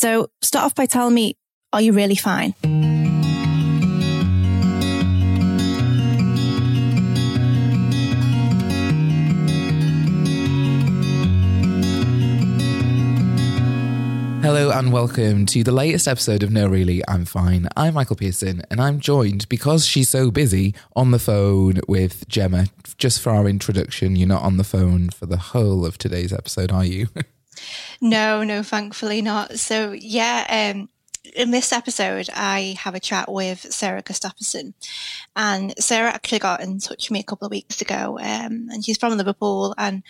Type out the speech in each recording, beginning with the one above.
So start off by telling me, are you really fine? Hello and welcome to the latest episode of No Really, I'm Fine. I'm Michael Pearson and I'm joined because she's so busy on the phone with Gemma. Just for our introduction, you're not on the phone for the whole of today's episode, are you? No, no, thankfully not. So yeah, um, in this episode, I have a chat with Sarah Gustafsson, and Sarah actually got in touch with me a couple of weeks ago, um, and she's from Liverpool, and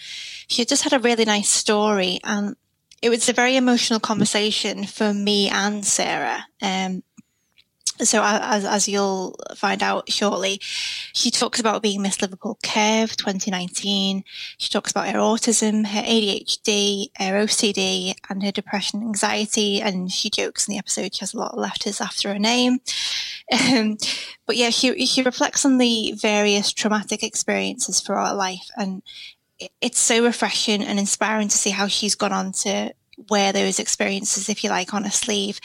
she just had a really nice story, and it was a very emotional conversation for me and Sarah. Um, so as, as you'll find out shortly, she talks about being Miss Liverpool Curve 2019. She talks about her autism, her ADHD, her OCD, and her depression and anxiety. And she jokes in the episode she has a lot of letters after her name. Um, but yeah, she she reflects on the various traumatic experiences throughout life, and it's so refreshing and inspiring to see how she's gone on to wear those experiences, if you like, on a sleeve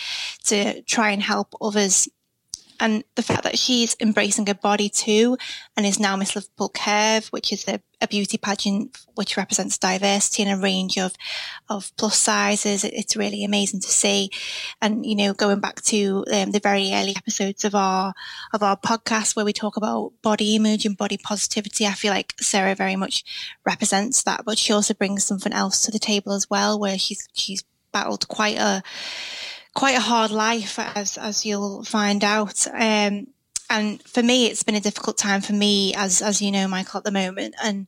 to try and help others and the fact that she's embracing her body too and is now Miss Liverpool Curve, which is a, a beauty pageant which represents diversity and a range of, of plus sizes. It's really amazing to see. And, you know, going back to um, the very early episodes of our, of our podcast where we talk about body image and body positivity, I feel like Sarah very much represents that, but she also brings something else to the table as well, where she's, she's battled quite a, quite a hard life, as as you'll find out. Um, and for me, it's been a difficult time for me, as as you know, Michael, at the moment. And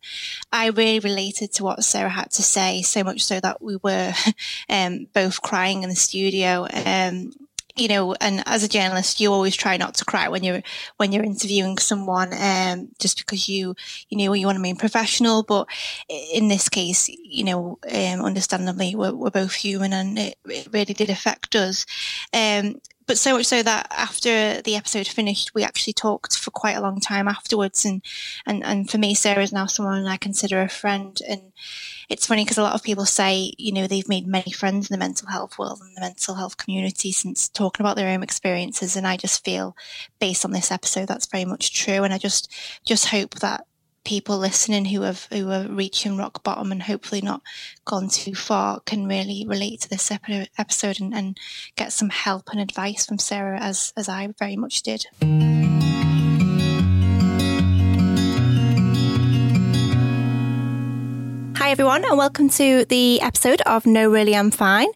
I really related to what Sarah had to say, so much so that we were um, both crying in the studio. Um, you know, and as a journalist, you always try not to cry when you're when you're interviewing someone, um, just because you you know you want to remain professional. But in this case, you know, um, understandably, we're, we're both human, and it, it really did affect us. Um, but so much so that after the episode finished, we actually talked for quite a long time afterwards. And, and, and for me, Sarah is now someone I consider a friend. And it's funny because a lot of people say, you know, they've made many friends in the mental health world and the mental health community since talking about their own experiences. And I just feel based on this episode, that's very much true. And I just, just hope that people listening who have who are reaching rock bottom and hopefully not gone too far can really relate to this episode and, and get some help and advice from Sarah as as I very much did. Hi everyone and welcome to the episode of No Really I'm Fine.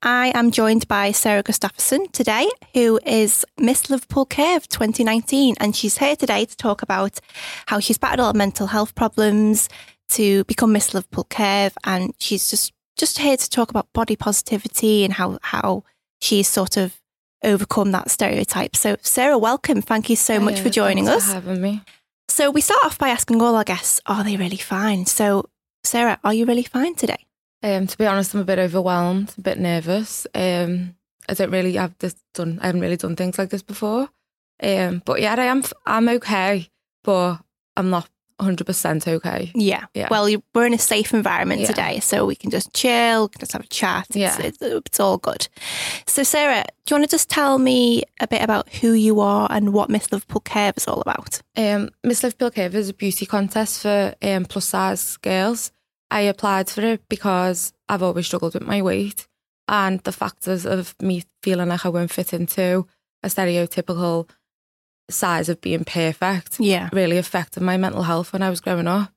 I am joined by Sarah Gustafsson today, who is Miss Liverpool Curve 2019. And she's here today to talk about how she's battled mental health problems to become Miss Liverpool Curve. And she's just, just here to talk about body positivity and how, how she's sort of overcome that stereotype. So, Sarah, welcome. Thank you so much for joining us. For having me. So, we start off by asking all our guests, are they really fine? So, Sarah, are you really fine today? Um, to be honest, I'm a bit overwhelmed, a bit nervous. Um, I don't really have this done. I haven't really done things like this before. Um, but yeah, I am. I'm okay, but I'm not 100 percent okay. Yeah. Yeah. Well, we're in a safe environment Yeah. today, so we can just chill, can just have a chat. It's, Yeah. it's, it's all good. So, Sarah, do you want to just tell me a bit about who you are and what Miss Liverpool Curve is all about? Um, Miss Liverpool Curve is a beauty contest for um, plus size girls. I applied for it because I've always struggled with my weight and the factors of me feeling like I won't fit into a stereotypical size of being perfect Yeah. really affected my mental health when I was growing up.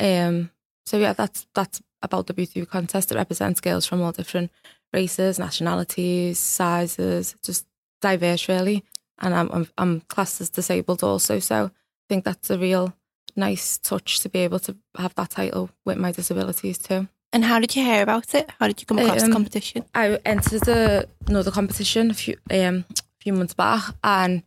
Um, so yeah, that's that's about the beauty contest. It represents girls from all different races, nationalities, sizes, just diverse really. And I'm I'm, I'm classed as disabled also, so I think that's a real nice touch to be able to have that title with my disabilities too. And how did you hear about it? How did you come across the Um, competition? I entered a, another competition a few um a few months back, and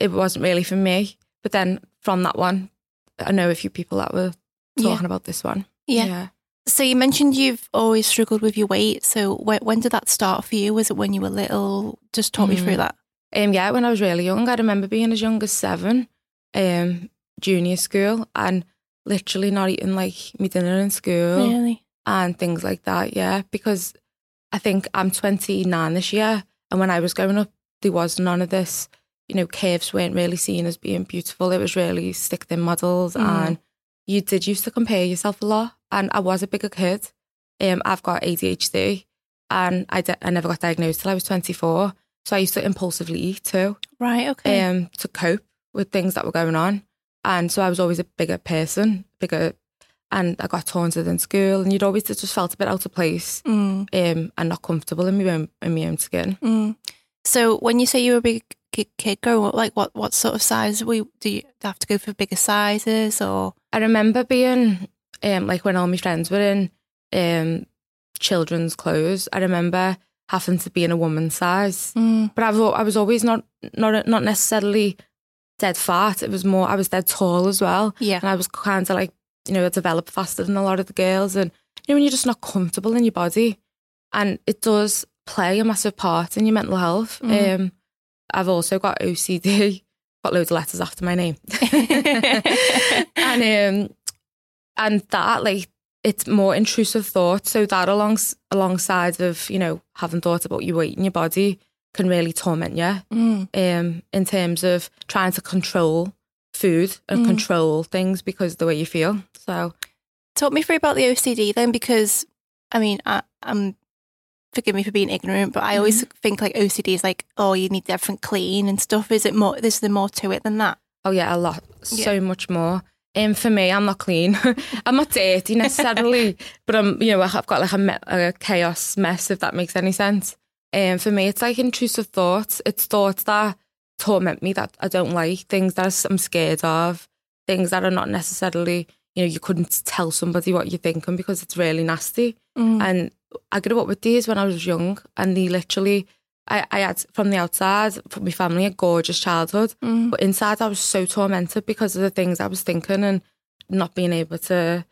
it wasn't really for me. But then from that one, I know a few people that were Yeah. talking about this one. Yeah. So you mentioned you've always struggled with your weight. So when, when did that start for you? Was it when you were little? Just talk me through that. Um, yeah, when I was really young, I remember being as young as seven, um, junior school, and literally not eating like me dinner in school Really? and things like that. Yeah, because I think I'm 29 this year, and when I was growing up, there was none of this. You know, curves weren't really seen as being beautiful. It was really stick thin models, and you did used to compare yourself a lot. And I was a bigger kid. Um, I've got ADHD, and I, I never got diagnosed till I was 24. So I used to impulsively eat too Right. Okay. um, to cope with things that were going on. And so I was always a bigger person, bigger, and I got taunted in school. And you'd always just felt a bit out of place Mm, um, and not comfortable in my own in my own skin. mm. So when you say you were a big kid growing up, like what, what sort of size you, do you have to go for bigger sizes or? I remember being um, like when all my friends were in um, children's clothes. I remember having to be in a woman's size, Mm, but I've, al- I was always not not not necessarily dead fat. It was more I was dead tall as well. yeah. and I was kind of like, you know, I developed faster than a lot of the girls. And, you know, when you're just not comfortable in your body, and it does play a massive part in your mental health. Mhm. Um, I've also got OCD, got loads of letters after my name. and, um, and that, like, it's more intrusive thought. So that alongs, alongside of, you know, having thought about your weight in your body can really torment you Mm, um, in terms of trying to control food and Mm. control things because of the way you feel. So Talk me through about the OCD then, because I mean, I, I'm forgive me for being ignorant, but I always think like OCD is like, oh, you need everything clean and stuff. Is it more? Is there more to it than that? oh yeah, a lot, Yeah. so much more. Um, for me, I'm not clean. I'm not dirty necessarily, but I'm, you know, I've got like a, me- a chaos mess, if that makes any sense. Um, for me, it's like intrusive thoughts. It's thoughts that torment me that I don't like, things that I'm scared of, things that are not necessarily, you know, you couldn't tell somebody what you're thinking because it's really nasty. Mm. And I grew up with these when I was young, and they literally, I, I had from the outside, from my family, a gorgeous childhood, Mm. but inside I was so tormented because of the things I was thinking and not being able to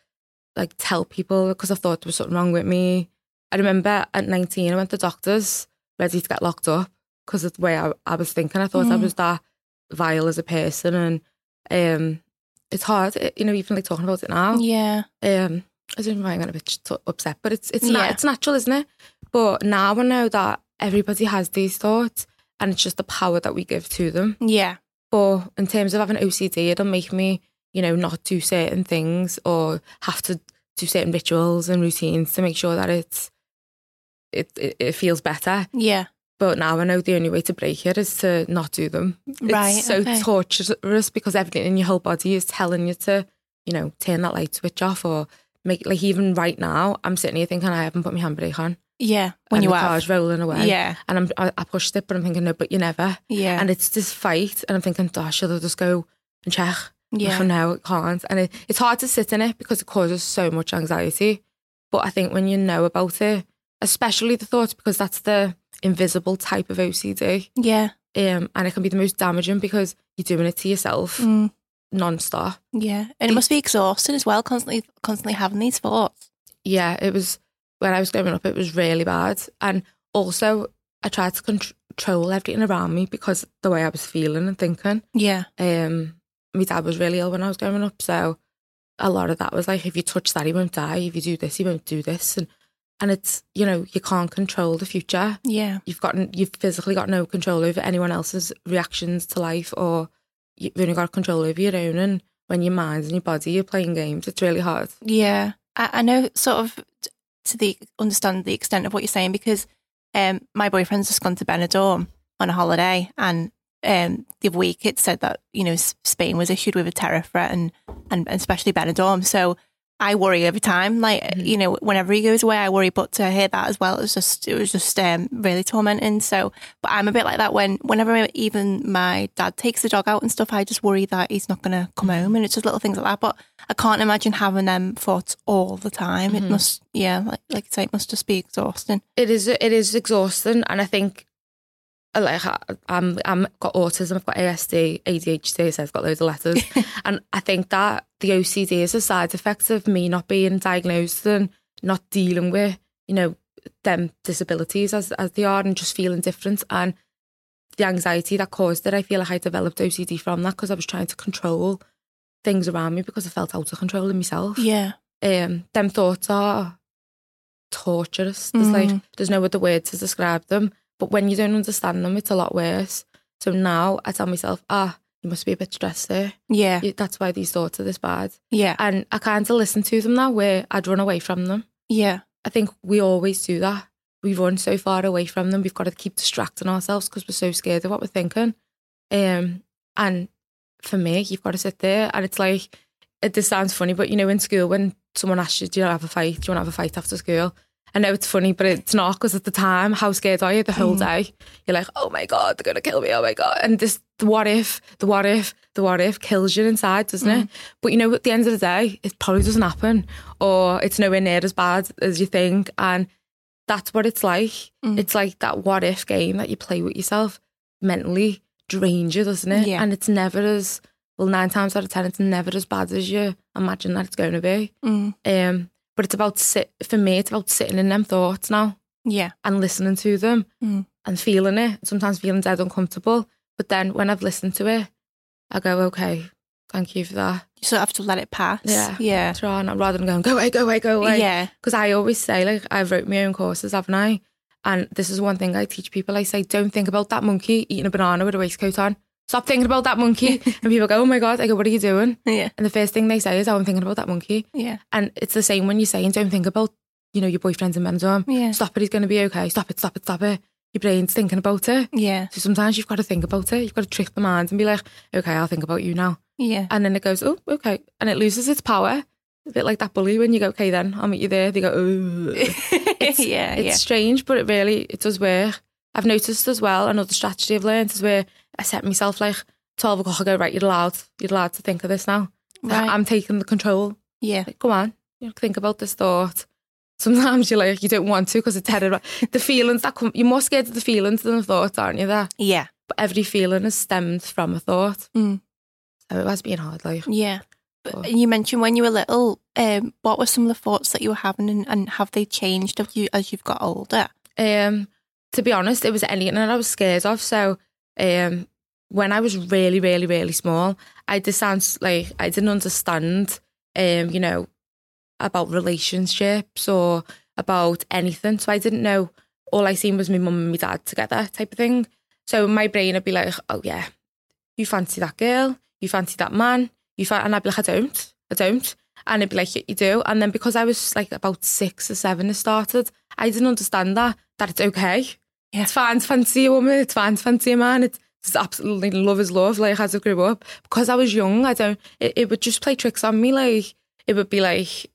like tell people because I thought there was something wrong with me. I remember at 19, I went to doctors ready to get locked up because of the way I, I was thinking. I thought I Mm. was that vile as a person, and um, it's hard, you know, even like talking about it now Yeah. um I don't know why I'm getting a bit t- upset, but it's it's Yeah. not it's natural, isn't it? But now I know that everybody has these thoughts, and it's just the power that we give to them. Yeah. But in terms of having OCD, it'll make me, you know, not do certain things or have to do certain rituals and routines to make sure that it's it it, it feels better. Yeah. But now I know the only way to break it is to not do them. Right, It's so okay. torturous because everything in your whole body is telling you to, you know, turn that light switch off or make like even right now, I'm sitting here thinking I haven't put my handbrake on. Yeah. When and you the are. car's rolling away. Yeah. And I'm I, I pushed it, but I'm thinking, no, but you never. Yeah. And it's this fight and I'm thinking, oh, should I just go and check? Yeah. Oh, no, it can't. And it, it's hard to sit in it because it causes so much anxiety. But I think when you know about it, especially the thoughts, because that's the invisible type of OCD, yeah. um, and it can be the most damaging because you're doing it to yourself Mm. Non-stop. Yeah. And it must be exhausting as well, constantly constantly having these thoughts. Yeah, it was when I was growing up, it was really bad. And also, I tried to control everything around me because the way I was feeling and thinking. Yeah. Um, my dad was really ill when I was growing up, so a lot of that was like, if you touch that, he won't die. If you do this, he won't do this, and and it's you know you can't control the future. Yeah. You've got you've physically got no control over anyone else's reactions to life, or you've only got control over your own. And when your mind and your body, you're playing games. It's really hard. Yeah, I, I know sort of to the understand the extent of what you're saying because um, my boyfriend's just gone to Benidorm on a holiday, and um, the other week it said that you know Spain was issued with a terror threat, and and, and especially Benidorm. So I worry every time. Like Mm-hmm. you know, whenever he goes away, I worry. But to hear that as well, it was just it was just um, really tormenting. So, but I'm a bit like that when whenever even my dad takes the dog out and stuff, I just worry that he's not going to come Mm-hmm. home, and it's just little things like that. But I can't imagine having them thoughts all the time. Mm-hmm. It must, yeah, like like you say, it must just be exhausting. it is it is exhausting and I think like I- I'm I'm got autism, I've got ASD, ADHD, so I've got loads of letters. and I think that the OCD is a side effect of me not being diagnosed and not dealing with, you know, them disabilities as as they are and just feeling different and the anxiety that caused it, I feel like I developed OCD from that because I was trying to control things around me because I felt out of control in myself Yeah, um, them thoughts are torturous. There's like Mm. there's no other word to describe them. But when you don't understand them, it's a lot worse. So now I tell myself, ah, you must be a bit stressed there. yeah, You- That's why these thoughts are this bad. yeah, And I kind of listen to them now where I'd run away from them. yeah, I think we always do that. We run so far away from them. We've got to keep distracting ourselves because we're so scared of what we're thinking. Um, and for me, you've got to sit there, and it's like it. This sounds funny, but you know, in school when someone asks you, "Do you want to have a fight? Do you want to have a fight after school?" I know it's funny, but it's not because at the time, how scared are you the whole day? You're like, "Oh my god, they're gonna kill me! Oh my god!" And this, the what if, the what if, the what if kills you inside, doesn't it? But you know, at the end of the day, it probably doesn't happen, or it's nowhere near as bad as you think, and that's what it's like. It's like that what if game that you play with yourself mentally drains you, doesn't it? Yeah. And it's never as well. Nine times out of ten, it's never as bad as you imagine that it's going to be. Mm. Um, but it's about sit for me. It's about sitting in them thoughts now yeah, and listening to them Mm. and feeling it. Sometimes feeling dead uncomfortable, but then when I've listened to it, I go, okay, thank you for that. you sort of have to let it pass. Yeah. yeah, Try rather than going, go away, go away, go away. yeah, Because I always say, like, I've wrote my own courses, haven't I? And this is one thing I teach people. I say, don't think about that monkey eating a banana with a waistcoat on. Stop thinking about that monkey. and people go, oh my God. I go, what are you doing? yeah, And the first thing they say is, oh, I'm thinking about that monkey. yeah, And it's the same when you're saying, don't think about, you know, your boyfriend's in Benidorm. Yeah. Stop it. He's going to be okay. Stop it. Stop it. Stop it. Your brain's thinking about it. yeah, So sometimes you've got to think about it. You've got to trick the mind and be like, okay, I'll think about you now. yeah, And then it goes, oh, okay. And it loses its power. A bit like that bully when you go, okay, then I'll meet you there. They go, oh. It's, yeah, it's yeah. strange, but it really it does work. I've noticed as well another strategy I've learned is where I set myself like twelve o'clock. I go right, you're allowed, you're allowed to think of this now. Right. I'm taking the control. yeah, Like, come on, you know, think about this thought. Sometimes you're like you don't want to because it's terrible. the feelings that come, you're more scared of the feelings than the thoughts, aren't you? There, yeah, but every feeling is stemmed from a thought. Mm. So it has been hard. Like, yeah. But But- you mentioned when you were little, um, what were some of the thoughts that you were having, and, and have they changed as you as you've got older? Um, to be honest, it was anything that I was scared of. So, um, when I was really, really, really small, I just sounds like I didn't understand, um, you know, about relationships or about anything. So I didn't know. All I seen was my mum and my dad together, type of thing. So my brain would be like, "Oh yeah, you fancy that girl, you fancy that man, you fan," and I'd be like, "I don't, I don't." And it'd be like, "Yeah, you do." And then because I was like about six or seven, it started. I didn't understand that that it's okay. Yeah. It's fine fancy a woman. It's fine to fancy a man. It's, it's absolutely love is love. Like as I grew up, because I was young, I don't. It, it would just play tricks on me. Like it would be like,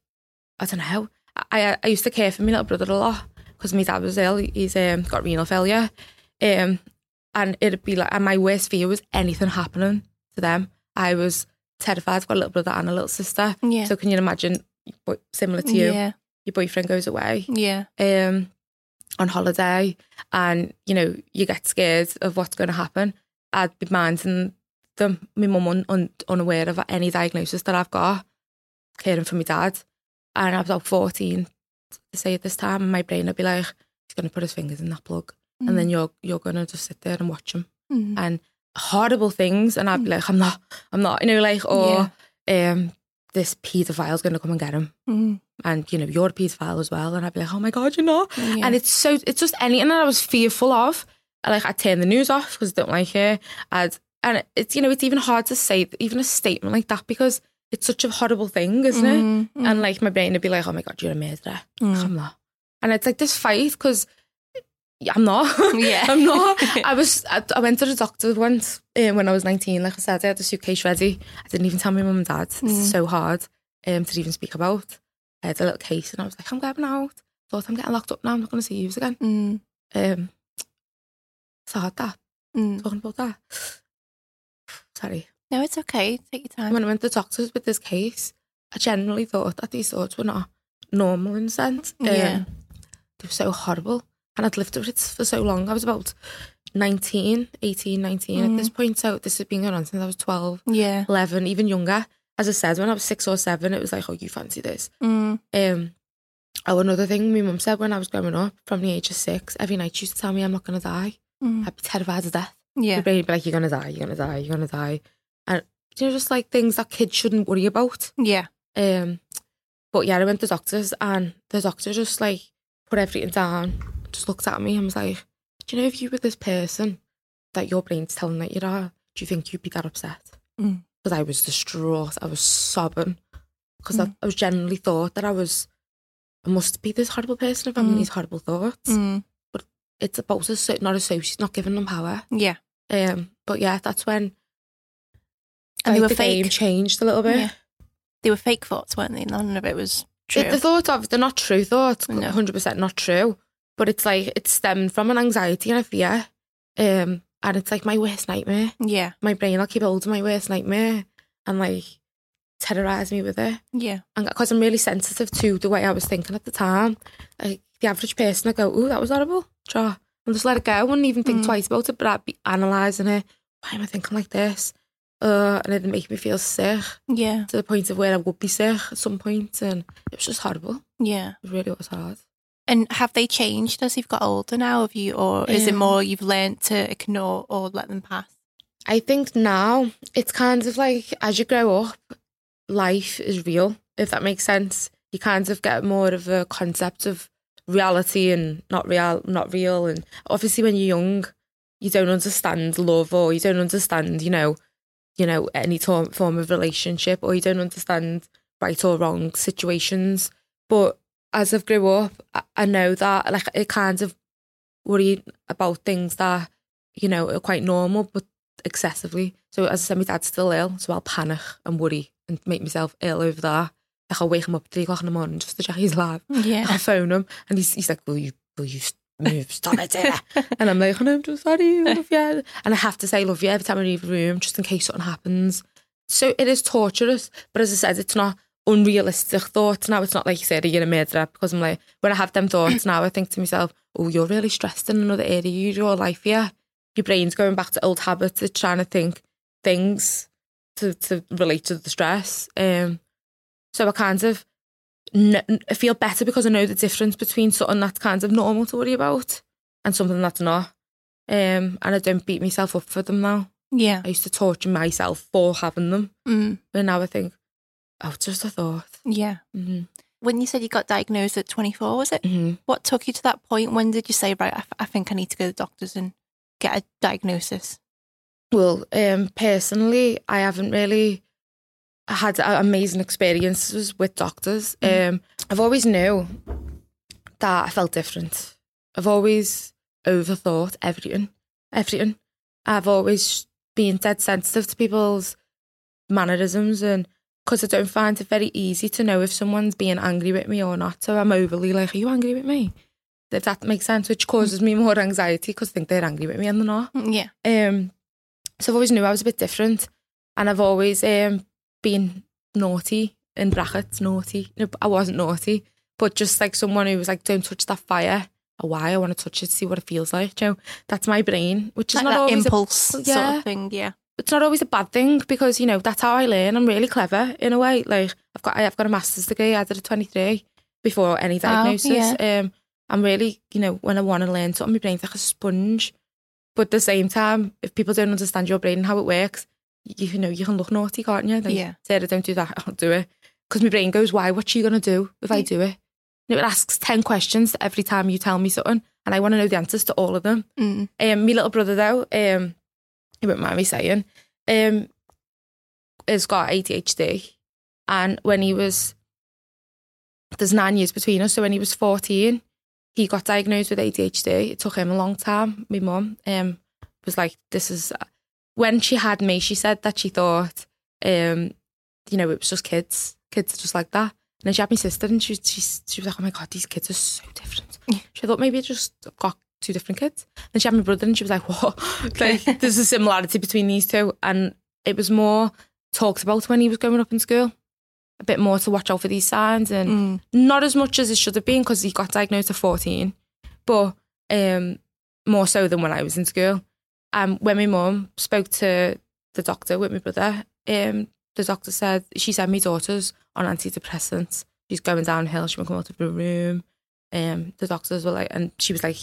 I don't know. I I used to care for my little brother a lot because my dad was ill. He's um, got renal failure, um, and it'd be like, and my worst fear was anything happening to them. I was terrified. I've got a little brother and a little sister. Yeah. So can you imagine? boy- Similar to you, Yeah, your boyfriend goes away yeah, um, on holiday and, you know, you get scared of what's going to happen. I'd be minding them, my mum un, un, unaware of any diagnosis that I've got, caring for my dad. And I was like 14 to say at this time, and my brain would be like, he's going to put his fingers in that plug. And then you're you're going to just sit there and watch him. Mm. And horrible things. And I'd be like, I'm not, I'm not, you know, like, or um, this paedophile's going to come and get him Mm. And you know you're a paedophile as well and I'd be like oh my god you know? Yeah. and it's so it's just anything that I was fearful of like I'd turn the news off because I don't like it. I'd and it's you know it's even hard to say even a statement like that because it's such a horrible thing isn't Mm, it and like my brain would be like oh my god you're a murderer. I'm not and it's like this fight because I'm not. Yeah. I'm not. I was I, I went to the doctor once um, when I was 19 like I said I had the suitcase ready. I didn't even tell my mum and dad. It's so hard um, to even speak about. I had a little case and I was like, I'm going out. Thought I'm getting locked up now. I'm not going to see you again. Mm. Um, it's hard that, Mm. talking about that. Sorry. No, it's okay. Take your time. When I went to the doctors with this case, I generally thought that these thoughts were not normal in a sense. Um, Yeah. They were so horrible. And I'd lived with it for so long. I was about 19, 18, 19 at this point. So this has been going on since I was 12, Yeah. 11, even younger. As I said, when I was six or seven, it was like, oh, you fancy this. Mm. Um, oh, another thing my mum said when I was growing up, from the age of six, every night she used to tell me I'm not going to die. Mm. I'd be terrified of death. Yeah. Would be like, you're going to die, you're going to die, you're going to die. And, you know, just like things that kids shouldn't worry about. Yeah. Um, but yeah, I went to doctors and the doctor just like put everything down, just looked at me and was like, Do you know if you were this person that your brain's telling that you are, do you think you'd be that upset? Mm. Because I was distraught, I was sobbing. Because I, Mm. I was genuinely thought that I was, I must be this horrible person if I'm having Mm. these horrible thoughts. Mm. It's about us not associating, not giving them power. Yeah. Um, but yeah, that's when And they like, were the game fake. changed a little bit. Yeah. They were fake thoughts, weren't they? None of it was true. It, the thoughts of they're not true thoughts, No. hundred percent not true. But it's like it stemmed from an anxiety and a fear, um, and it's like my worst nightmare. yeah. My brain I'll keep hold of my worst nightmare and like terrorize me with it. Yeah. And because I'm really sensitive to the way I was thinking at the time, like the average person, I go, "Ooh, that was horrible," sure, and just let it go. I wouldn't even think Mm. twice about it, but I'd be analysing it. Why am I thinking like this? Uh, and it'd make me feel sick Yeah. to the point of where I would be sick at some point, and it was just horrible. Yeah. It really was hard. And have they changed as you've got older now? Have you, or is it more you've learned to ignore or let them pass? I think now it's kind of like as you grow up, life is real, if that makes sense. You kind of get more of a concept of reality and not real not real and obviously when you're young you don't understand love or you don't understand, you know, you know, any form of relationship or you don't understand right or wrong situations. But as I've grew up, I, I know that like it kind of worry about things that, you know, are quite normal but excessively. So as I said, my dad's still ill, so I'll panic and worry and make myself ill over that. Like I'll wake him up at three o'clock in the morning just to check he's alive. Yeah. I'll phone him and he's, he's like, will you, will you move, stop it and I'm like, oh, no, I'm just sorry, love you. And I have to say love you every time I leave the room just in case something happens. So it is torturous, but as I said, it's not unrealistic thoughts now. It's not like you said, you're a murderer because I'm like, when I have them thoughts now, I think to myself, oh, you're really stressed in another area of your life, yeah. Your brain's going back to old habits, it's trying to think things to, to relate to the stress. Um, so I kind of n- I feel better because I know the difference between something that's kind of normal to worry about and something that's not. Um, and I don't beat myself up for them now. Yeah. I used to torture myself for having them, Mm. but now I think, oh, it's just a thought. Yeah. hmm When you said you got diagnosed at 24, was it? hmm What took you to that point? When did you say, right, I, f- I think I need to go to the doctors and get a diagnosis? Well, um, personally, I haven't really had amazing experiences with doctors. Um, I've always knew that I felt different. I've always overthought everything, everything. I've always been dead sensitive to people's mannerisms and because I don't find it very easy to know if someone's being angry with me or not. So I'm overly like, are you angry with me? If that makes sense, which causes me more anxiety because I think they're angry with me and they're not. Mm, Yeah. Um, so I've always knew I was a bit different, and I've always um been naughty in brackets. Naughty. No, I wasn't naughty, but just like someone who was like, "Don't touch that fire." Or why I want to touch it, see what it feels like. You know, that's my brain, which is Like not always a- impulse sort of thing. Yeah. It's not always a bad thing because you know that's how I learn. I'm really clever in a way. Like I've got I have got a master's degree. I did at 23 before any diagnosis. Oh Um, I'm really you know when I want to learn something, my brain's like a sponge. But at the same time, if people don't understand your brain and how it works, you, you know you can look naughty, can't you? Like, Yeah. Sarah, don't do that. I'll do it because my brain goes, why? What's she gonna do if I do it? And it asks ten questions every time you tell me something, and I want to know the answers to all of them. Mm. Um, my little brother though, um, won't mind me saying, um, has got ADHD, and when he was, there's nine years between us, so when he was fourteen, he got diagnosed with ADHD. It took him a long time. My mum, um, was like, "This is." When she had me, she said that she thought, um, you know, it was just kids. kids are just like that. And then she had my sister, and she she she was like, "Oh my god, these kids are so different." She thought maybe I just got two different kids. Then she had my brother, and she was like, "What? like, there's a similarity between these two. And it was more talked about when he was growing up in school. A bit more to watch out for these signs, and not as much as it should have been because he got diagnosed at 14, but um, more so than when I was in school. Um, when my mum spoke to the doctor with my brother, um, the doctor said she said my daughter's on antidepressants. She's going downhill. She won't come out of the room. Um, the doctors were like, and she was like,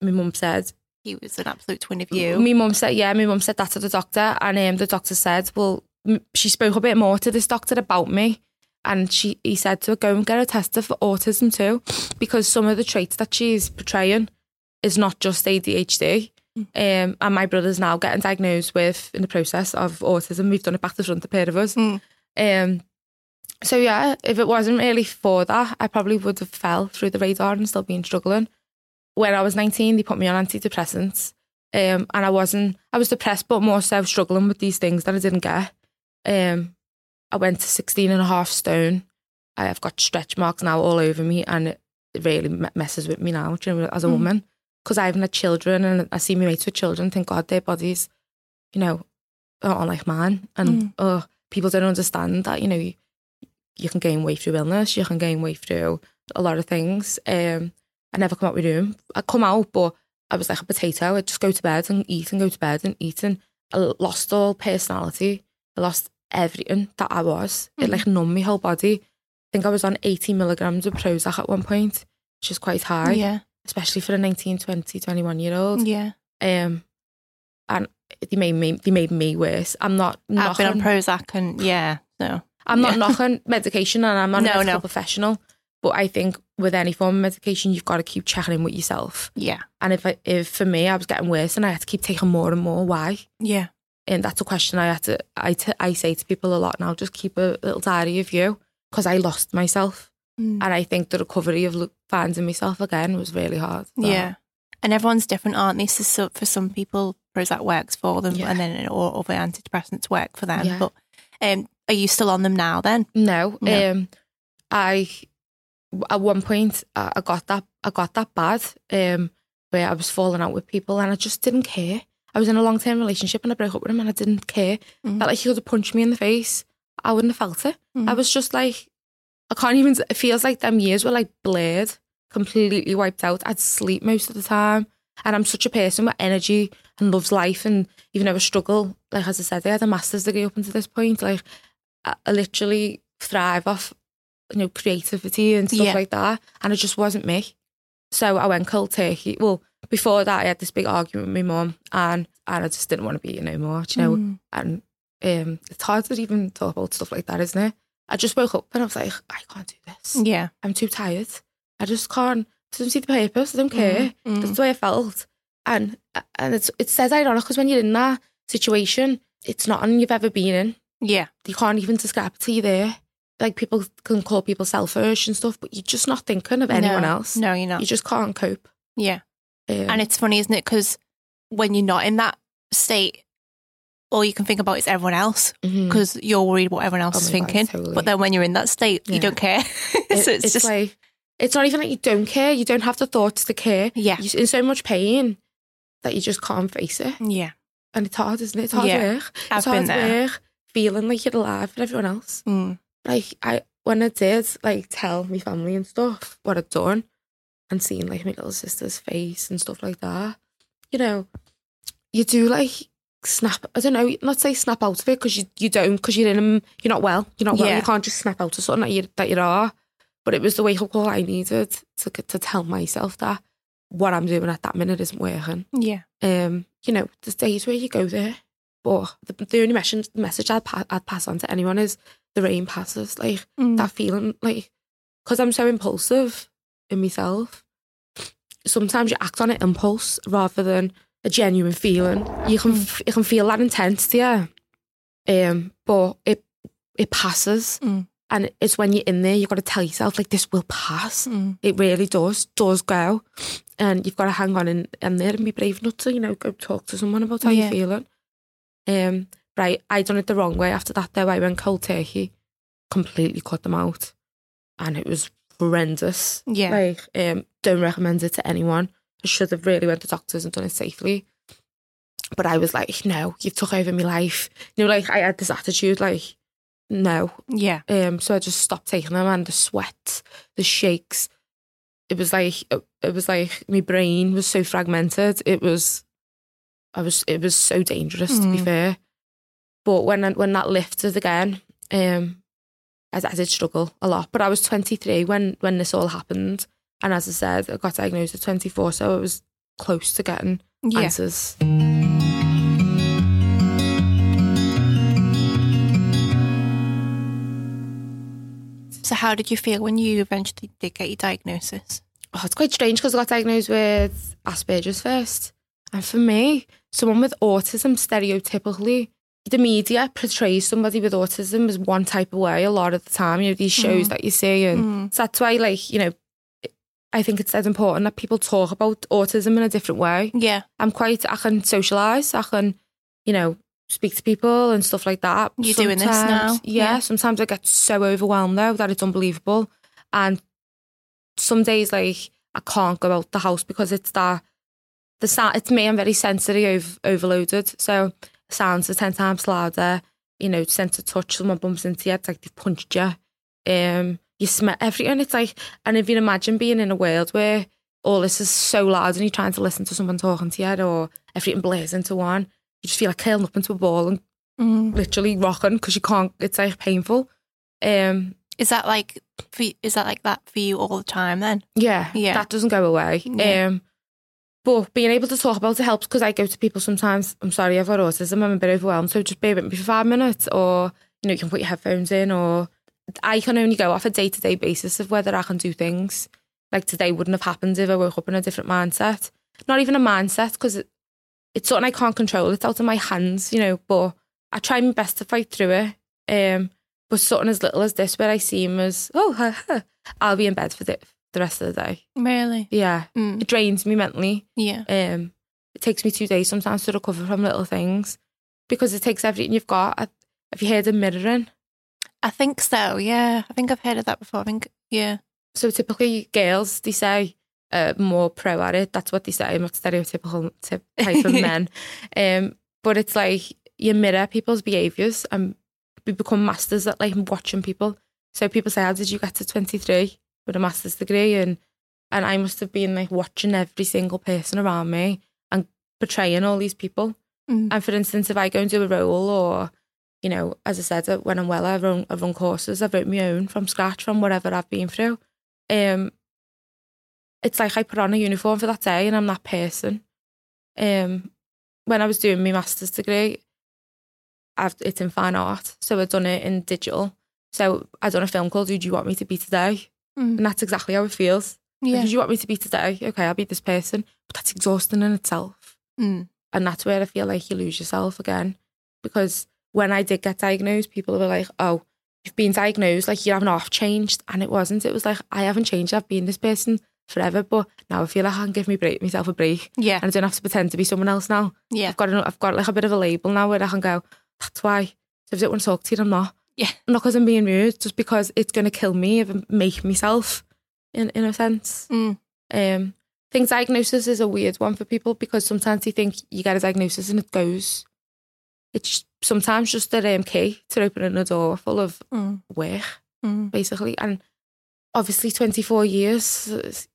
my mum said, He was an absolute twin of you. my mum said, yeah, my mum said that to the doctor, and um, the doctor said, well, m- she spoke a bit more to this doctor about me, and she he said to her, go and get her tested for autism too, because some of the traits that she's portraying is not just ADHD. Um, and my brother's now getting diagnosed with in the process of autism. We've done it back to front, the pair of us. Um, so yeah, if it wasn't really for that, I probably would have fell through the radar and still been struggling. When I was 19, they put me on antidepressants. Um, and I wasn't, I was depressed, but more so struggling with these things that I didn't get. Um, I went to 16 and a half stone. I've got stretch marks now all over me and it really me- messes with me now, you know, as a woman. Because I haven't had children and I see my mates with children, thank God their bodies, you know, aren't like mine. And oh, people don't understand that, you know, you, you can gain weight through illness, you can gain weight through a lot of things. Um, I never come out with room. I come out, but I was like a potato. I'd just go to bed and eat and go to bed and eat. And I lost all personality. I lost everything that I was. It like numbed my whole body. I think I was on 80 milligrams of Prozac at one point, which is quite high, yeah, especially for a 19, 20, 21 year old. yeah. Um, and they made me they made me worse. I'm not I've been on Prozac and yeah, no. I'm not Yeah. knocking medication, and I'm not No, a medical no. professional. But I think with any form of medication, you've got to keep checking in with yourself. Yeah, And if I, if for me I was getting worse, and I had to keep taking more and more, why? yeah, And that's a question I had to I, t- I say to people a lot now. Just keep a little diary of you because I lost myself, Mm. and I think the recovery of finding myself again was really hard. So, yeah. And everyone's different, aren't they? So, for some people, Prozac works for them, Yeah. and then or other antidepressants work for them. Yeah. But um, are you still on them now? Then No, No. um, I at one point I, I got that I got that bad um, where I was falling out with people and I just didn't care. I was in a long term relationship and I broke up with him and I didn't care. Mm. Felt like he could have punched me in the face. I wouldn't have felt it. Mm. I was just like, I can't even. It feels like them years were like blurred, completely wiped out. I'd sleep most of the time, and I'm such a person with energy and loves life. And even though I struggle, like as I said, I had a master's degree up until this point. Like I, I literally thrive off, you know, creativity and stuff Yeah. like that, and it just wasn't me. So I went cold turkey. Well, before that, I had this big argument with my mum, and and I just didn't want to be here no more. You know, Mm. and um, it's hard to even talk about stuff like that, isn't it? I just woke up and I was like, I can't do this. yeah, I'm too tired. I just can't. I don't see the purpose. I don't care. Mm, That's the way I felt. And and it's it says ironic because when you're in that situation, it's not one you've ever been in. yeah, You can't even describe it to you there. Like people can call people selfish and stuff, but you're just not thinking of anyone No. else. No, you're not. You just can't cope. yeah, Um, and it's funny, isn't it? Because when you're not in that state, all you can think about is everyone else because you're worried what everyone else Oh is my God, thinking. totally. But then when you're in that state, you don't care. So it's, just like it's not even that you don't care. You don't have the thoughts to care. yeah, You're in so much pain that you just can't face it. yeah. And it's hard, isn't it? It's hard Yeah, work. I've it's hard been there. work feeling like you're alive for everyone else. Mm. Like I when I did like tell my family and stuff what I'd done and seeing like my little sister's face and stuff like that, you know, you do like snap. I don't know, not say snap out of it because you you don't because you're in 'em- you're not well. You're not well. Yeah. You can't just snap out of something that you that you are. But it was the wake up call I needed to to tell myself that what I'm doing at that minute isn't working Yeah, um, you know, there's days where you go there, but the, the only message, message I'd, pa- I'd pass on to anyone is the rain passes. Like Mm. that feeling, like, because I'm so impulsive in myself, sometimes you act on an impulse rather than a genuine feeling. You can f- you can feel that intensity, yeah. um, but it it passes. Mm. And it's when you're in there, you've got to tell yourself, like, this will pass. Mm. It really does, does go. And you've got to hang on in, in there and be brave enough to, you know, go talk to someone about how Yeah. you're feeling. Um, right, I done it the wrong way after that though. I went cold turkey. completely cut them out, and it was horrendous. Yeah. like um, don't recommend it to anyone. I should have really went to doctors and done it safely. But I was like, no, you took over my life. You know, like I had this attitude, like, no. Yeah. Um, so I just stopped taking them, and the sweat, the shakes. It was like it was like my brain was so fragmented. It was, I was, it was so dangerous to be Mm. fair. But when when that lifted again, um, I, I did struggle a lot. But I was 23 when when this all happened, and as I said, I got diagnosed at 24, so I was close to getting Yeah. answers. So how did you feel when you eventually did get your diagnosis? oh, it's quite strange because I got diagnosed with Asperger's first. And for me, someone with autism, stereotypically, the media portrays somebody with autism as one type of way a lot of the time. You know, these shows mm-hmm. that you see. And mm-hmm. so that's why, like, you know, I think it's dead important that people talk about autism in a different way. Yeah. I'm quite, I can socialise, I can, you know, speak to people and stuff like that. You're doing this now? Yeah, Yeah. sometimes I get so overwhelmed though that it's unbelievable. And some days, like, I can't go out the house because it's that, the sound, it's me, I'm very sensory, over, overloaded. So sounds are 10 times louder, you know, sense of touch, someone bumps into you, it's like they've punched you. Um, you smell everything. It's like, and if you imagine being in a world where all this is so loud and you're trying to listen to someone talking to you or everything blares into one, you just feel like curling up into a ball and Mm. literally rocking because you can't, it's like painful. Um, Is that like for, is that like that for you all the time then? yeah, Yeah. that doesn't go away. Yeah. Um, but being able to talk about it helps because I go to people sometimes, I'm sorry, I've got autism, I'm a bit overwhelmed, so just bear with me for five minutes or, you know, you can put your headphones in or I can only go off a day-to-day basis of whether I can do things. Like today wouldn't have happened if I woke up in a different mindset. Not even a mindset because it, it's something I can't control. It's out of my hands, you know, but I try my best to fight through it. Um, but something as little as this where I seem as, oh, I'll be in bed for the, the rest of the day. Really? Yeah. Mm. It drains me mentally. Yeah. Um, it takes me two days sometimes to recover from little things because it takes everything you've got. I- Have you heard of mirroring? I think so. Yeah. I think I've heard of that before. I think yeah. So typically, girls they say uh, more pro at it. That's what they say. I'm not stereotypical type of men, um, but it's like you mirror people's behaviours and we become masters at like watching people. So people say, "How did you get to 23 with a master's degree?" And and I must have been like watching every single person around me and portraying all these people. Mm. And for instance, if I go and do a role or, you know, as I said, when I'm well, I run, I run courses, I've wrote my own from scratch from whatever I've been through. Um, it's like I put on a uniform for that day and I'm that person. Um, when I was doing my master's degree, I've, it's in fine art. So I've done it in digital. So I've done a film called Who Do You Want Me to Be Today? Mm. And that's exactly how it feels. Yeah. You want me to be today? Okay, I'll be this person. But that's exhausting in itself. Mm. And that's where I feel like you lose yourself again. Because when I did get diagnosed, people were like, oh, you've been diagnosed, like you haven't half changed. And it wasn't. It was like, I haven't changed. I've been this person forever. But now I feel like I can give me break, myself a break. Yeah. And I don't have to pretend to be someone else now. Yeah. I've got, an, I've got like a bit of a label now where I can go, that's why. So if I don't want to talk to you, I'm not. Yeah. Not because I'm being rude, just because it's going to kill me if I make myself, in, in a sense. Mm. Um, I think diagnosis is a weird one for people because sometimes they think you get a diagnosis and it goes. It's sometimes just a um, key to opening a door full of Mm. work, Mm. basically. And obviously, 24 years is,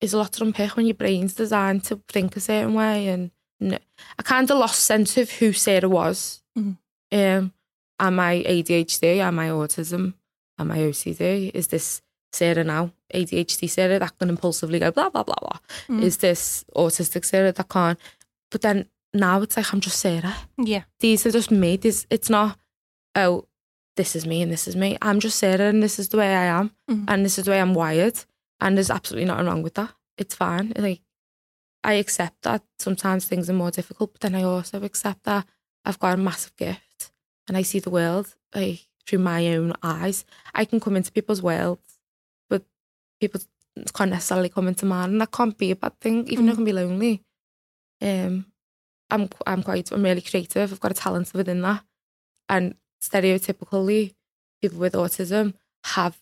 is a lot to unpick when your brain's designed to think a certain way. And no, I kind of lost sense of who Sarah was. Mhm. Um, am I ADHD? Am I autism? Am I OCD? Is this Sarah now? ADHD Sarah that can impulsively go blah blah blah blah. Mm. Is this autistic Sarah that can't? But then now it's like I'm just Sarah. Yeah. These are just me. This it's not. Oh, this is me and this is me. I'm just Sarah and this is the way I am Mhm. and this is the way I'm wired and there's absolutely nothing wrong with that. It's fine. Like I accept that sometimes things are more difficult, but then I also accept that I've got a massive gift and I see the world like through my own eyes. I can come into people's worlds, but people can't necessarily come into mine, and that can't be a bad thing. Even though it can be lonely. Um, I'm I'm quite I'm really creative. I've got a talent within that, and stereotypically, people with autism have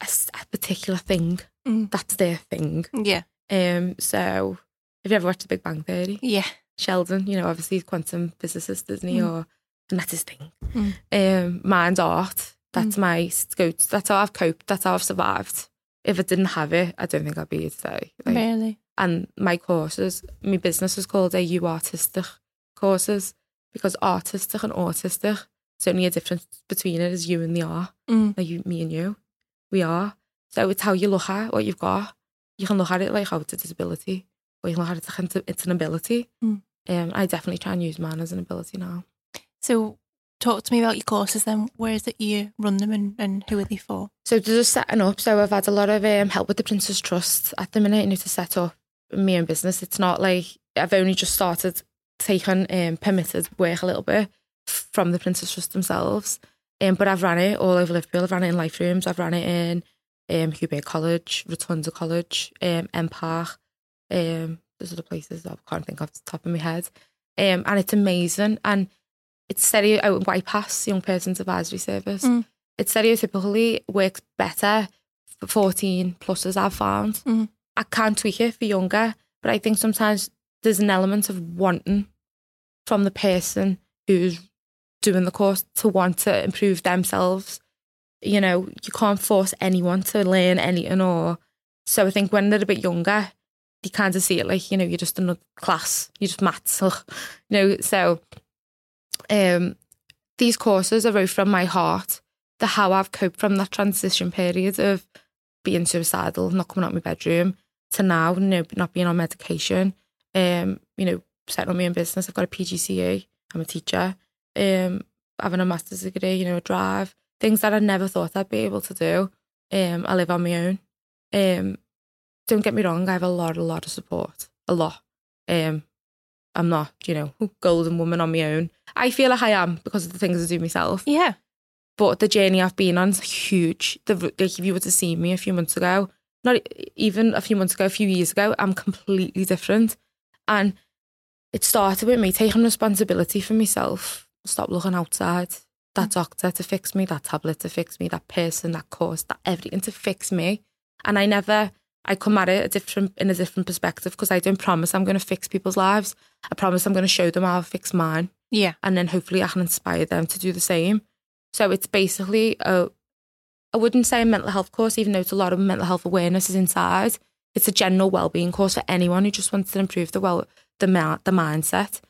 a particular thing. Mm. That's their thing. Yeah. Um, so have you ever watched The Big Bang Theory? Yeah. Sheldon, you know, obviously he's quantum physicist, isn't he? Mm. Or and that's his thing. Mm. Um, mine's art. That's my go. That's how I've coped. That's how I've survived. If I didn't have it, I don't think I'd be here today. Like, Really? and my courses, my business is called AU Artistic Courses because artistic and autistic, it's only a difference between it is you and the are, Mm. like you, me and you, we are. So it's how you look at what you've got. You can look at it like how it's a disability, or you can look at it like it's- it's an ability. Mm. Um, I definitely try and use mine as an ability now. So talk to me about your courses then. Where is it you run them and, and who are they for? So just setting up, so I've had a lot of um, help with the Prince's Trust at the minute, you know, to set up my own business. It's not like I've only just started taking um, permitted work a little bit from the Prince's Trust themselves. Um, but I've ran it all over Liverpool. I've ran it in Life Rooms. I've ran it in um, Hugh Baird College, Rotunda College, um, M Park. Um, are the places I can't think off the top of my head. Um, and it's amazing. And it's in YPAS, Young Persons Advisory Service. Mm. It stereotypically works better for 14 pluses, I've found. Mm. I can tweak it for younger, but I think sometimes there's an element of wanting from the person who's doing the course to want to improve themselves. You know, you can't force anyone to learn anything or so I think when they're a bit younger, you kind of see it like, you know, you're just another class, you're just maths. You know, so um these courses are out from my heart, the how I've coped from that transition period of being suicidal, not coming out of my bedroom, to now, you know, not being on medication, um, you know, setting up my own business. I've got a PGCE, I'm a teacher, um, having a master's degree, you know, a drive, things that I never thought I'd be able to do. Um, I live on my own. Um, don't get me wrong, I have a lot, a lot of support, a lot. Um, I'm not, you know, golden woman on my own. I feel like I am because of the things I do myself. Yeah. But the journey I've been on is huge. The, like if you were to see me a few months ago, not even a few months ago, a few years ago, I'm completely different. And it started with me taking responsibility for myself. Stop looking outside. That mm. doctor to fix me, that tablet to fix me, that person, that course, that everything to fix me. And I never, I come at it a different in a different perspective because I don't promise I'm going to fix people's lives. I promise I'm going to show them how I fix mine Yeah. and then hopefully I can inspire them to do the same. So it's basically a, I wouldn't say a mental health course, even though it's a lot of mental health awareness is inside. It's a general well-being course for anyone who just wants to improve the well, the the mindset.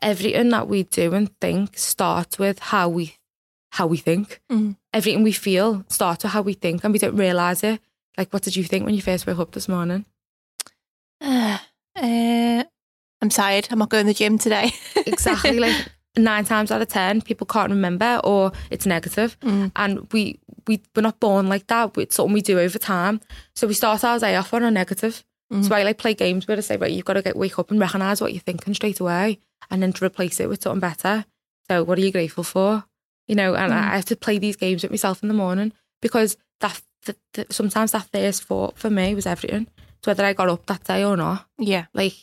Everything that we do and think starts with how we, how we think. Mm. Everything we feel starts with how we think, and we don't realize it. Like, what did you think when you first woke up this morning? Uh, uh, I'm tired. I'm not going to the gym today. exactly like nine times out of ten people can't remember or it's negative. Mm. and we we we're not born like that it's something we do over time so we start our day off on a negative Mm. so I like play games where I say right you've got to get wake up and recognise what you're thinking straight away and then to replace it with something better so what are you grateful for you know and Mm. I have to play these games with myself in the morning because that, sometimes that thirst for for me was everything it's whether I got up that day or not yeah. like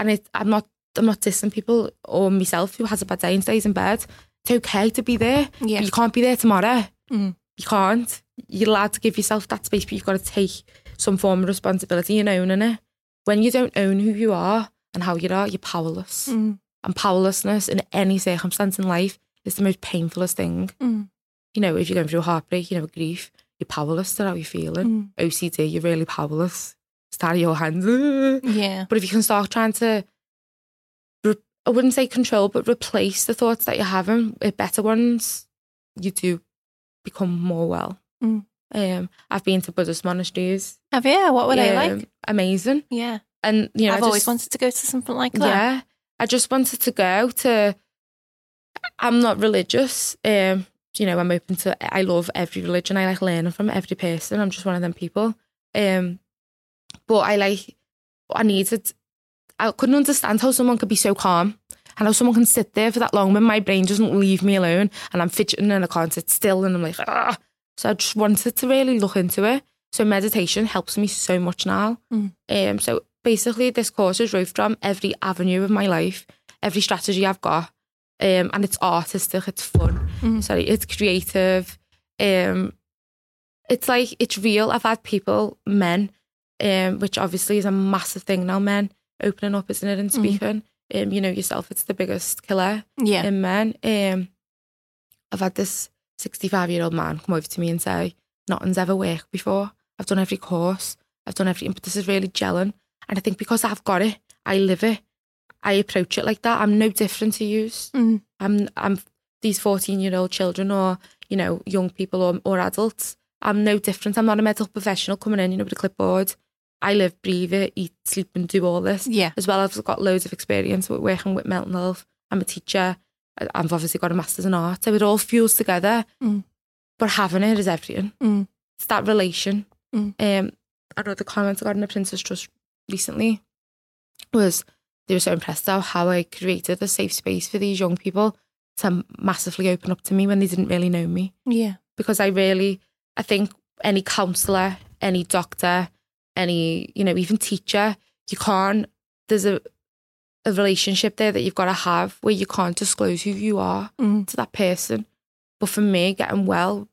and it, I'm not I'm not dissing people or myself who has a bad day and stays in bed. It's okay to be there. Yeah. You can't be there tomorrow. Mm. You can't. You're allowed to give yourself that space, but you've got to take some form of responsibility and owning it. When you don't own who you are and how you are, you're powerless. Mm. And powerlessness in any circumstance in life is the most painfulest thing. Mm. You know, if you're going through a heartbreak, you know, grief, you're powerless to how you're feeling. Mm. OCD, you're really powerless. Of your hands. Yeah. But if you can start trying to, re- I wouldn't say control, but replace the thoughts that you're having with better ones, you do become more well. Mm. Um, I've been to Buddhist monasteries. Have you? What were they Um, like? Amazing. Yeah. And, you know, I've always wanted to go to something like that. yeah, I just wanted to go to. I'm not religious. Um, you know, I'm open to. I love every religion. I like learning from every person. I'm just one of them people. Um, but I like. I needed. I couldn't understand how someone could be so calm and how someone can sit there for that long when my brain doesn't leave me alone and I'm fidgeting and I can't sit still and I'm like, ah. So I just wanted to really look into it. So meditation helps me so much now. Mm. Um, so basically, this course is wrote from every avenue of my life, every strategy I've got, um, and it's artistic, it's fun, Mm. sorry, it's creative, Um, it's like it's real. I've had people, men, um, which obviously is a massive thing now. Men opening up, isn't it, and speaking. Um, you know yourself, it's the biggest killer Yeah. in men. Um, I've had this 65 year old man come over to me and say, Nothing's ever worked before. I've done every course, I've done everything, but this is really gelling. And I think because I've got it, I live it, I approach it like that. I'm no different to you. Mm. I'm, I'm these 14 year old children or, you know, young people or, or adults. I'm no different. I'm not a mental professional coming in, you know, with a clipboard. I live, breathe it, eat, sleep, and do all this Yeah. as well. I've got loads of experience with working with mental health. I'm a teacher. I've obviously got a master's in art. So it all fused together. Mm. But having it is everything. Mm. It's that relation. Mm. Um, I know the comments I got in the Prince's Trust recently was they were so impressed at how I created a safe space for these young people to massively open up to me when they didn't really know me Yeah. because I really, I think any counsellor, any doctor, any, you know, even teacher, you can't, there's a, a relationship there that you've got to have where you can't disclose who you are Mm. to that person. But for me, getting well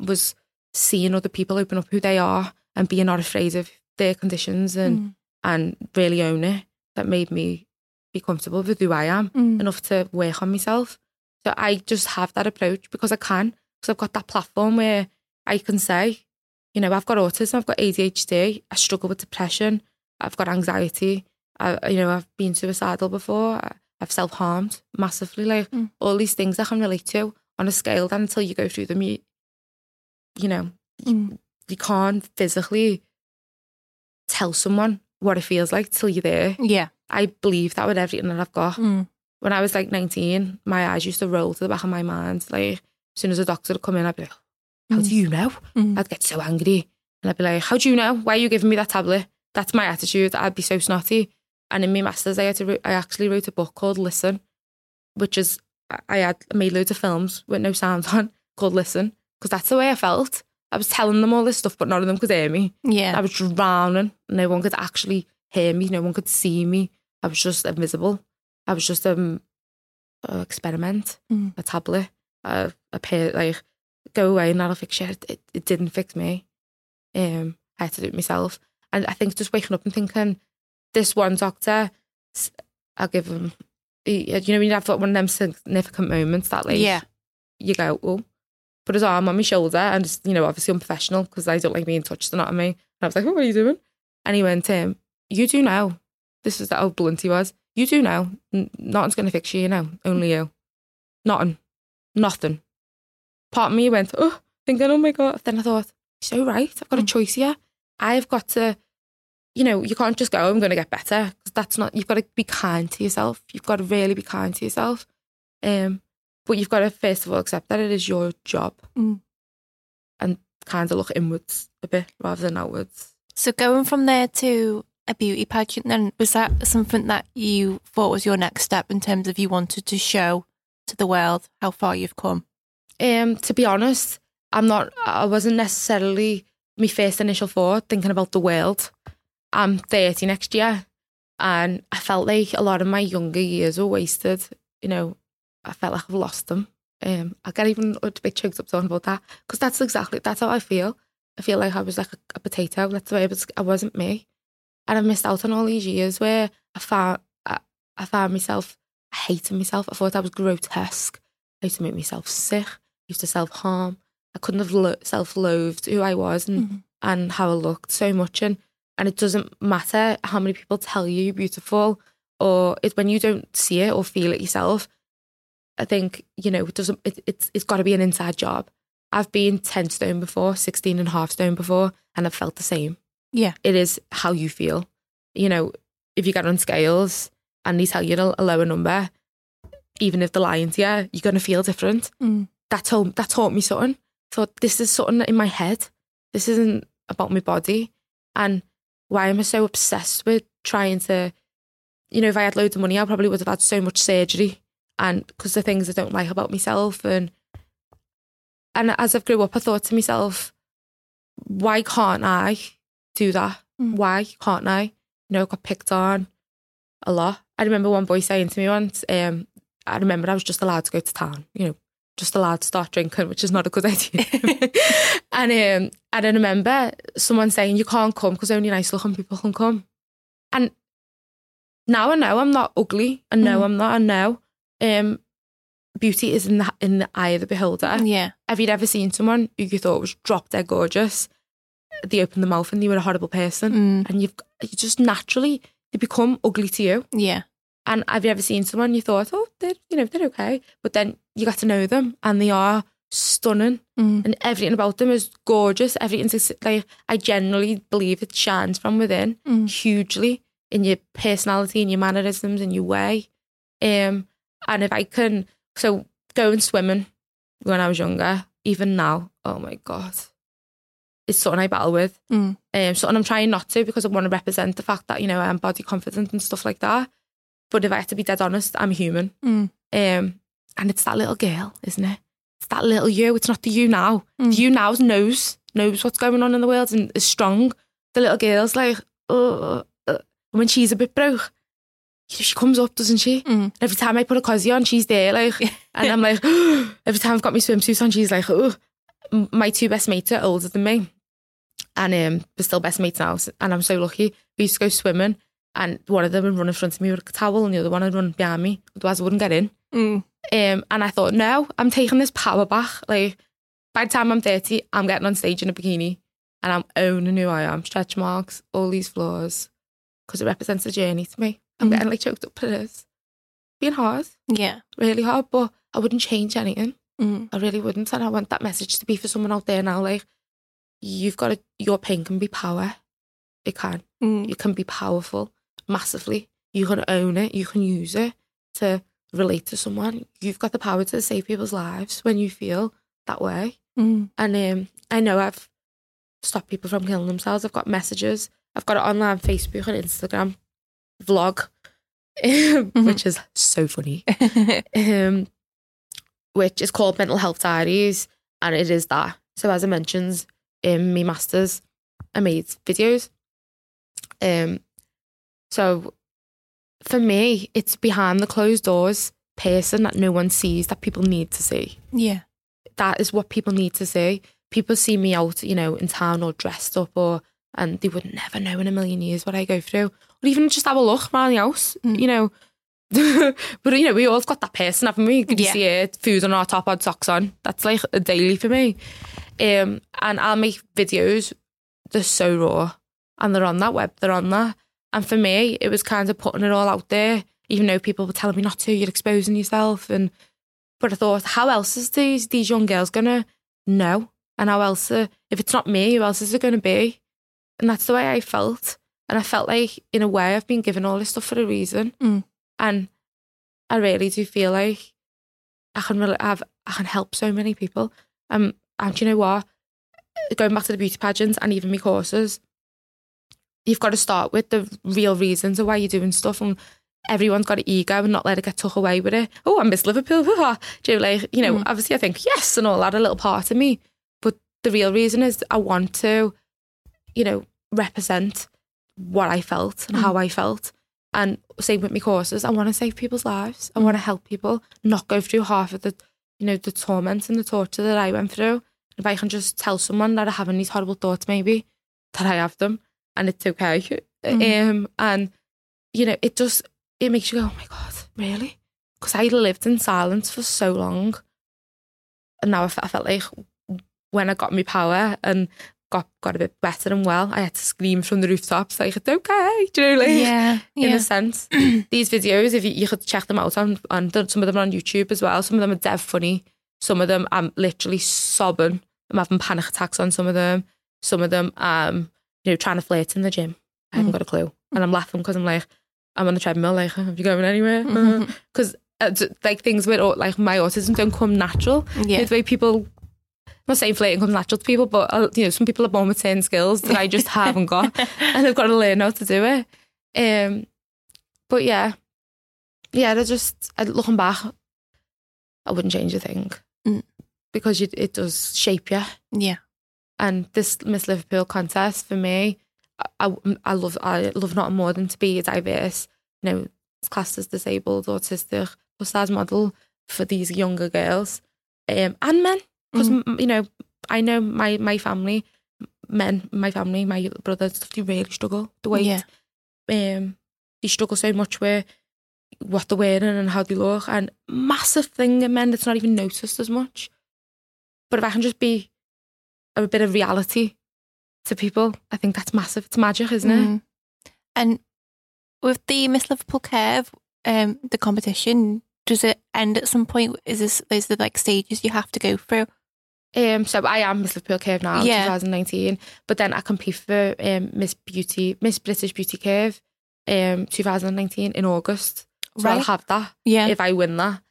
was seeing other people open up who they are and being not afraid of their conditions and, Mm. and really own it. That made me be comfortable with who I am Mm. enough to work on myself. So I just have that approach because I can, because I've got that platform where I can say, you know, I've got autism, I've got ADHD, I struggle with depression, I've got anxiety, I, you know, I've been suicidal before, I've self harmed massively, like Mm. all these things I can relate to on a scale that until you go through them, you, you know, Mm. you can't physically tell someone what it feels like till you're there. Yeah. I believe that with everything that I've got Mm. When I was like 19, my eyes used to roll to the back of my mind. Like, as soon as a doctor would come in, I'd be like, How do you know? Mm. I'd get so angry. And I'd be like, How do you know? Why are you giving me that tablet? That's my attitude. I'd be so snotty. And in my master's, I, had to, I actually wrote a book called Listen, which is, I- I had made loads of films with no sound on called Listen, because that's the way I felt. I was telling them all this stuff, but none of them could hear me. Yeah. I was drowning. No one could actually hear me. No one could see me. I was just invisible. I was just um, an experiment, Mm. a tablet, a, a pair, like, go away and that'll fix you. It, it, didn't fix me. Um, I had to do it myself. And I think just waking up and thinking, this one doctor, I'll give him, you know, when you have one of them significant moments that, like, Yeah. you go, oh, put his arm on my shoulder and just, you know, obviously unprofessional because I don't like being touched, not on me. And I was like, oh, what are you doing? And he went, um, you do know. This is how blunt he was. You do know. Nothing's going to fix you, you know. Only you. Nothing. Nothing. Part of me went, oh, thinking, oh my God. Then I thought, so right. I've got a choice here. I've got to, you know, you can't just go, I'm going to get better. 'Cause that's not, you've got to be kind to yourself. You've got to really be kind to yourself. Um, but you've got to first of all accept that it is your job Mm. and kind of look inwards a bit rather than outwards. So going from there to a beauty pageant, then was that something that you thought was your next step in terms of you wanted to show to the world how far you've come? Um, to be honest, I'm not. I wasn't necessarily my first initial thought thinking about the world. I'm 30 next year, and I felt like a lot of my younger years were wasted. You know, I felt like I've lost them. Um, I get even a bit choked up talking about that because that's exactly that's how I feel. I feel like I was like a, a potato. That's the way I was. I wasn't me, and I missed out on all these years where I found I, I found myself hating myself. I thought I was grotesque. I used to make myself sick. I used to self harm. I couldn't have lo- self loathed who I was and, Mhm. and how I looked so much. And, and it doesn't matter how many people tell you you're beautiful or it's when you don't see it or feel it yourself. I think, you know, it doesn't, it, it's, it's got to be an inside job. I've been 10 stone before, 16 and a half stone before, and I've felt the same. Yeah. It is how you feel. You know, if you get on scales and they tell you a, a lower number, even if lying to you, you're going to feel different Mm. that told that taught me something. So this is something in my head. This isn't about my body. And why am I so obsessed with trying to, you know, if I had loads of money, I probably would have had so much surgery. And because the things I don't like about myself, and and as I've grew up, I thought to myself, why can't I do that? Mm. Why can't I? You know, got picked on a lot. I remember one boy saying to me once, um, I remember I was just allowed to go to town, you know, just allowed to start drinking, which is not a good idea. and um, I remember someone saying you can't come because only nice looking people can come. And now I know I'm not ugly. I know I'm not. I know um, beauty is in the in the eye of the beholder. Yeah. Have you ever seen someone who you thought was drop dead gorgeous? They open the mouth and they were a horrible person, mm. and you've you just naturally they become ugly to you. Yeah. And have you ever seen someone you thought, oh, they're you know they're okay, but then you got to know them and they are stunning, mm. and everything about them is gorgeous. Everything's like I genuinely believe it shines from within mm. hugely in your personality, in your mannerisms, in your way. Um, and if I can, so going swimming when I was younger, even now, oh my god, it's something I battle with. Mm. Um, something I'm trying not to because I want to represent the fact that you know I'm body confident and stuff like that. But if I have to be dead honest, I'm human. Mm. Um, and it's that little girl, isn't it? It's that little you. It's not the you now. The you now knows knows what's going on in the world and is strong. The little girl's like, oh, uh, when she's a bit broke, she comes up, doesn't she? Mm. Every time I put a cosy on, she's there, like, and I'm like, every time I've got my swimsuit on, she's like, oh. My two best mates are older than me, and um, we're still best mates now. And I'm so lucky. We used to go swimming, and one of them would run in front of me with a towel, and the other one would run behind me. Otherwise, I wouldn't get in. Mm. Um, and I thought, no, I'm taking this power back. Like, by the time I'm 30, I'm getting on stage in a bikini and I'm owning who I am. Stretch marks, all these flaws, because it represents a journey to me. I'm Mhm. getting like choked up. for this. being hard, Yeah. really hard, but I wouldn't change anything. Mm. I really wouldn't. And I want that message to be for someone out there now. Like, you've got to, your pain can be power. It can. Mm. It can be powerful massively. You can own it. You can use it to relate to someone. You've got the power to save people's lives when you feel that way. Mm. And um, I know I've stopped people from killing themselves. I've got messages. I've got it online Facebook and Instagram vlog, which is so funny. um, which is called Mental Health Diaries, and it is that. So as I mentioned in my masters, I made videos. Um, so for me, it's behind the closed doors person that no one sees that people need to see. yeah. That is what people need to see. People see me out, you know, in town or dressed up, or and they would never know in a million years what I go through, or even just have a look around the house, you know. but you know, we all got that person, haven't we? Could you Yeah. see it? Food on our top, odd socks on. That's like a daily for me. Um, and I'll make videos. They're so raw, and they're on that web. They're on that. And for me, it was kind of putting it all out there, even though people were telling me not to. You're exposing yourself, and but I thought, how else is these these young girls gonna know? And how else, uh, if it's not me, who else is it gonna be? And that's the way I felt. And I felt like, in a way, I've been given all this stuff for a reason. Mm. And I really do feel like I can really have, I can help so many people. Um, and you know what? Going back to the beauty pageants and even my courses, you've got to start with the real reasons of why you're doing stuff. And everyone's got an ego and not let it get took away with it. Oh, I miss Liverpool. do you know, like, you know, Mm. obviously I think yes and all that, a little part of me. But the real reason is I want to, you know, represent what I felt and how I felt. And same with my courses, I want to save people's lives. I want to help people not go through half of the, you know, the torment and the torture that I went through. If I can just tell someone that I having these horrible thoughts, maybe that I have them, and it's okay. Um, and you know, it just it makes you go, oh my god, really? Because I lived in silence for so long, and now I, I felt like when I got my power and got got a bit better and well, I had to scream from the rooftops like it's okay, do you know, like Yeah. in Yeah. a sense. These videos, if you, you could check them out on, on some of them are on YouTube as well. Some of them are dead funny. Some of them I'm literally sobbing. I'm having panic attacks on some of them. Some of them, um, you know, trying to flirt in the gym. I haven't got a clue, and I'm laughing because I'm like, I'm on the treadmill. Like, are you going anywhere? Because uh, like things with like my autism don't come natural. Yeah. The way people. I'm not saying flirting comes natural to people, but uh, you know, some people are born with certain skills that I just haven't got, and I've got to learn how to do it. Um, but yeah, yeah, they're just uh, looking back, I wouldn't change a thing Mm. Because you, it does shape you. Yeah. And this Miss Liverpool contest for me, I, I, I love I love nothing more than to be a diverse, you know, classed as disabled, autistic, plus size model for these younger girls. um, and men because Mm. you know I know my my family, men, my family, my brothers, they really struggle the weight. Yeah. Um, they struggle so much with what they're wearing and how they look, and massive thing in men that's not even noticed as much. But if I can just be a bit of reality to people, I think that's massive. It's magic, isn't it? Mm. And with the Miss Liverpool Curve, um, the competition, does it end at some point? Is this is there like stages you have to go through? Um, so I am Miss Liverpool Curve now, Yeah. 2019. But then I compete for um, Miss Beauty, Miss British Beauty Curve, um, 2019 in August. So I'll have that Yeah. if I win that.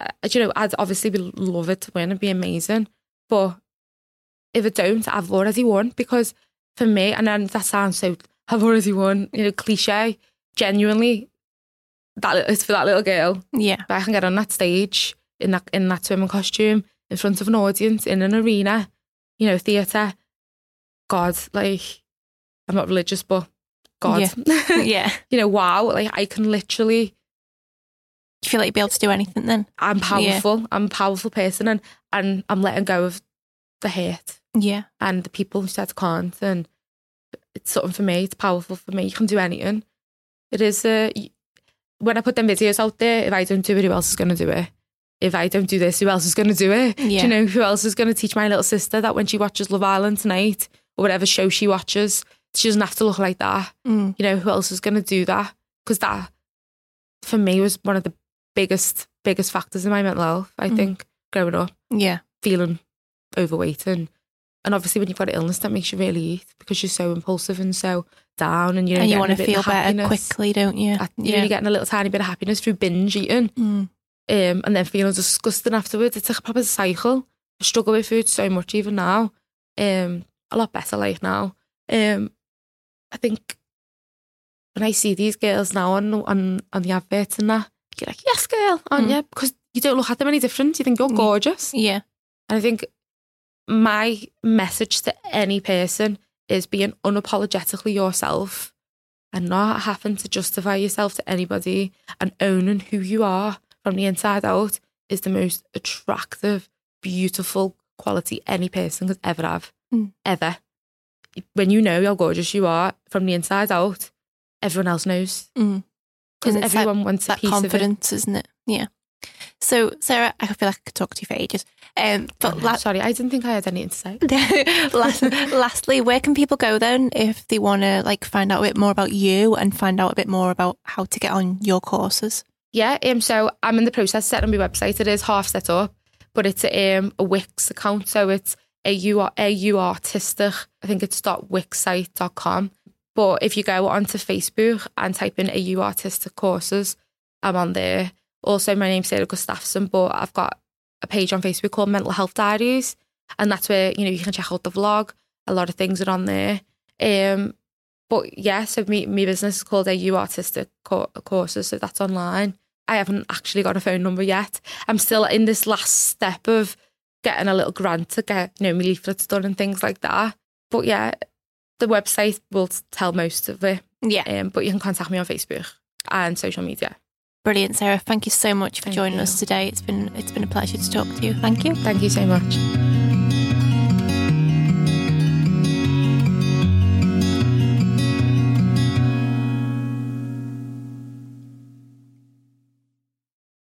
Uh, you know, I'd obviously be, love it to win It'd be amazing. But if I don't, I've already won because for me, and then that sounds so. I've already won. You know, cliche. Genuinely, that it's for that little girl. yeah. But I can get on that stage in that in that swimming costume in front of an audience in an arena, you know, theatre. God, like I'm not religious, but God, yeah. you know, wow, like I can literally. Do you feel like you'd be able to do anything then? I'm powerful. I'm a powerful person, and and I'm letting go of the hate Yeah. and the people who said can't, and it's something for me. It's powerful for me. You can do anything. It is. Uh, when I put them videos out there, if I don't do it, who else is going to do it? If I don't do this, who else is going to do it? Do you know who else is going to teach my little sister that when she watches Love Island tonight or whatever show she watches, she doesn't have to look like that? Mm. You know who else is going to do that? Because that, for me, was one of the biggest biggest factors in my mental health. I Mm. think growing up Yeah. feeling overweight and and obviously when you've got an illness that makes you really eat because you're so impulsive and so down and you know and you want to feel better quickly, don't you? You know, you're getting a little tiny bit of happiness through binge eating Mm. um, and then feeling disgusting afterwards. It's like a proper cycle. I struggle with food so much even now. Um, a lot better like now. Um, I think when I see these girls now on on on the adverts and that, you're like, yes, girl, aren't Mm. you? Because you don't look at them any different. You think you're Mm. gorgeous. Yeah. And I think my message to any person is being unapologetically yourself and not having to justify yourself to anybody and owning who you are from the inside out is the most attractive, beautiful quality any person could ever have. Mm. Ever. When you know how gorgeous you are from the inside out, everyone else knows. Mm. Because it's that- everyone wants a that piece of it. confidence, isn't it? Yeah. So, Sarah, I feel like I could talk to you for ages. Um, but la- Sorry, I didn't think I had anything to say. last, lastly, where can people go then if they want to like find out a bit more about you and find out a bit more about how to get on your courses? Yeah, um, so I'm in the process of setting my website. It is half set up, but it's um, a Wix account. So it's AU, AU Artistic. I think it's dot .wixsite.com. But if you go onto Facebook and type in AU Artistic Courses, I'm on there. Also, my name's Sarah Gustafson, but I've got a page on Facebook called Mental Health Diaries. And that's where, you know, you can check out the vlog. A lot of things are on there. Um, but yeah, so me, my business is called AU Artistic Co- Courses, so that's online. I haven't actually got a phone number yet. I'm still in this last step of getting a little grant to get, you know, my leaflets done and things like that. But yeah, the website will tell most of it. Yeah. Um, but you can contact me on Facebook and social media. Brilliant, Sarah. Thank you so much for Thank joining you. us today. It's been it's been a pleasure to talk to you. Thank you. Thank you so much.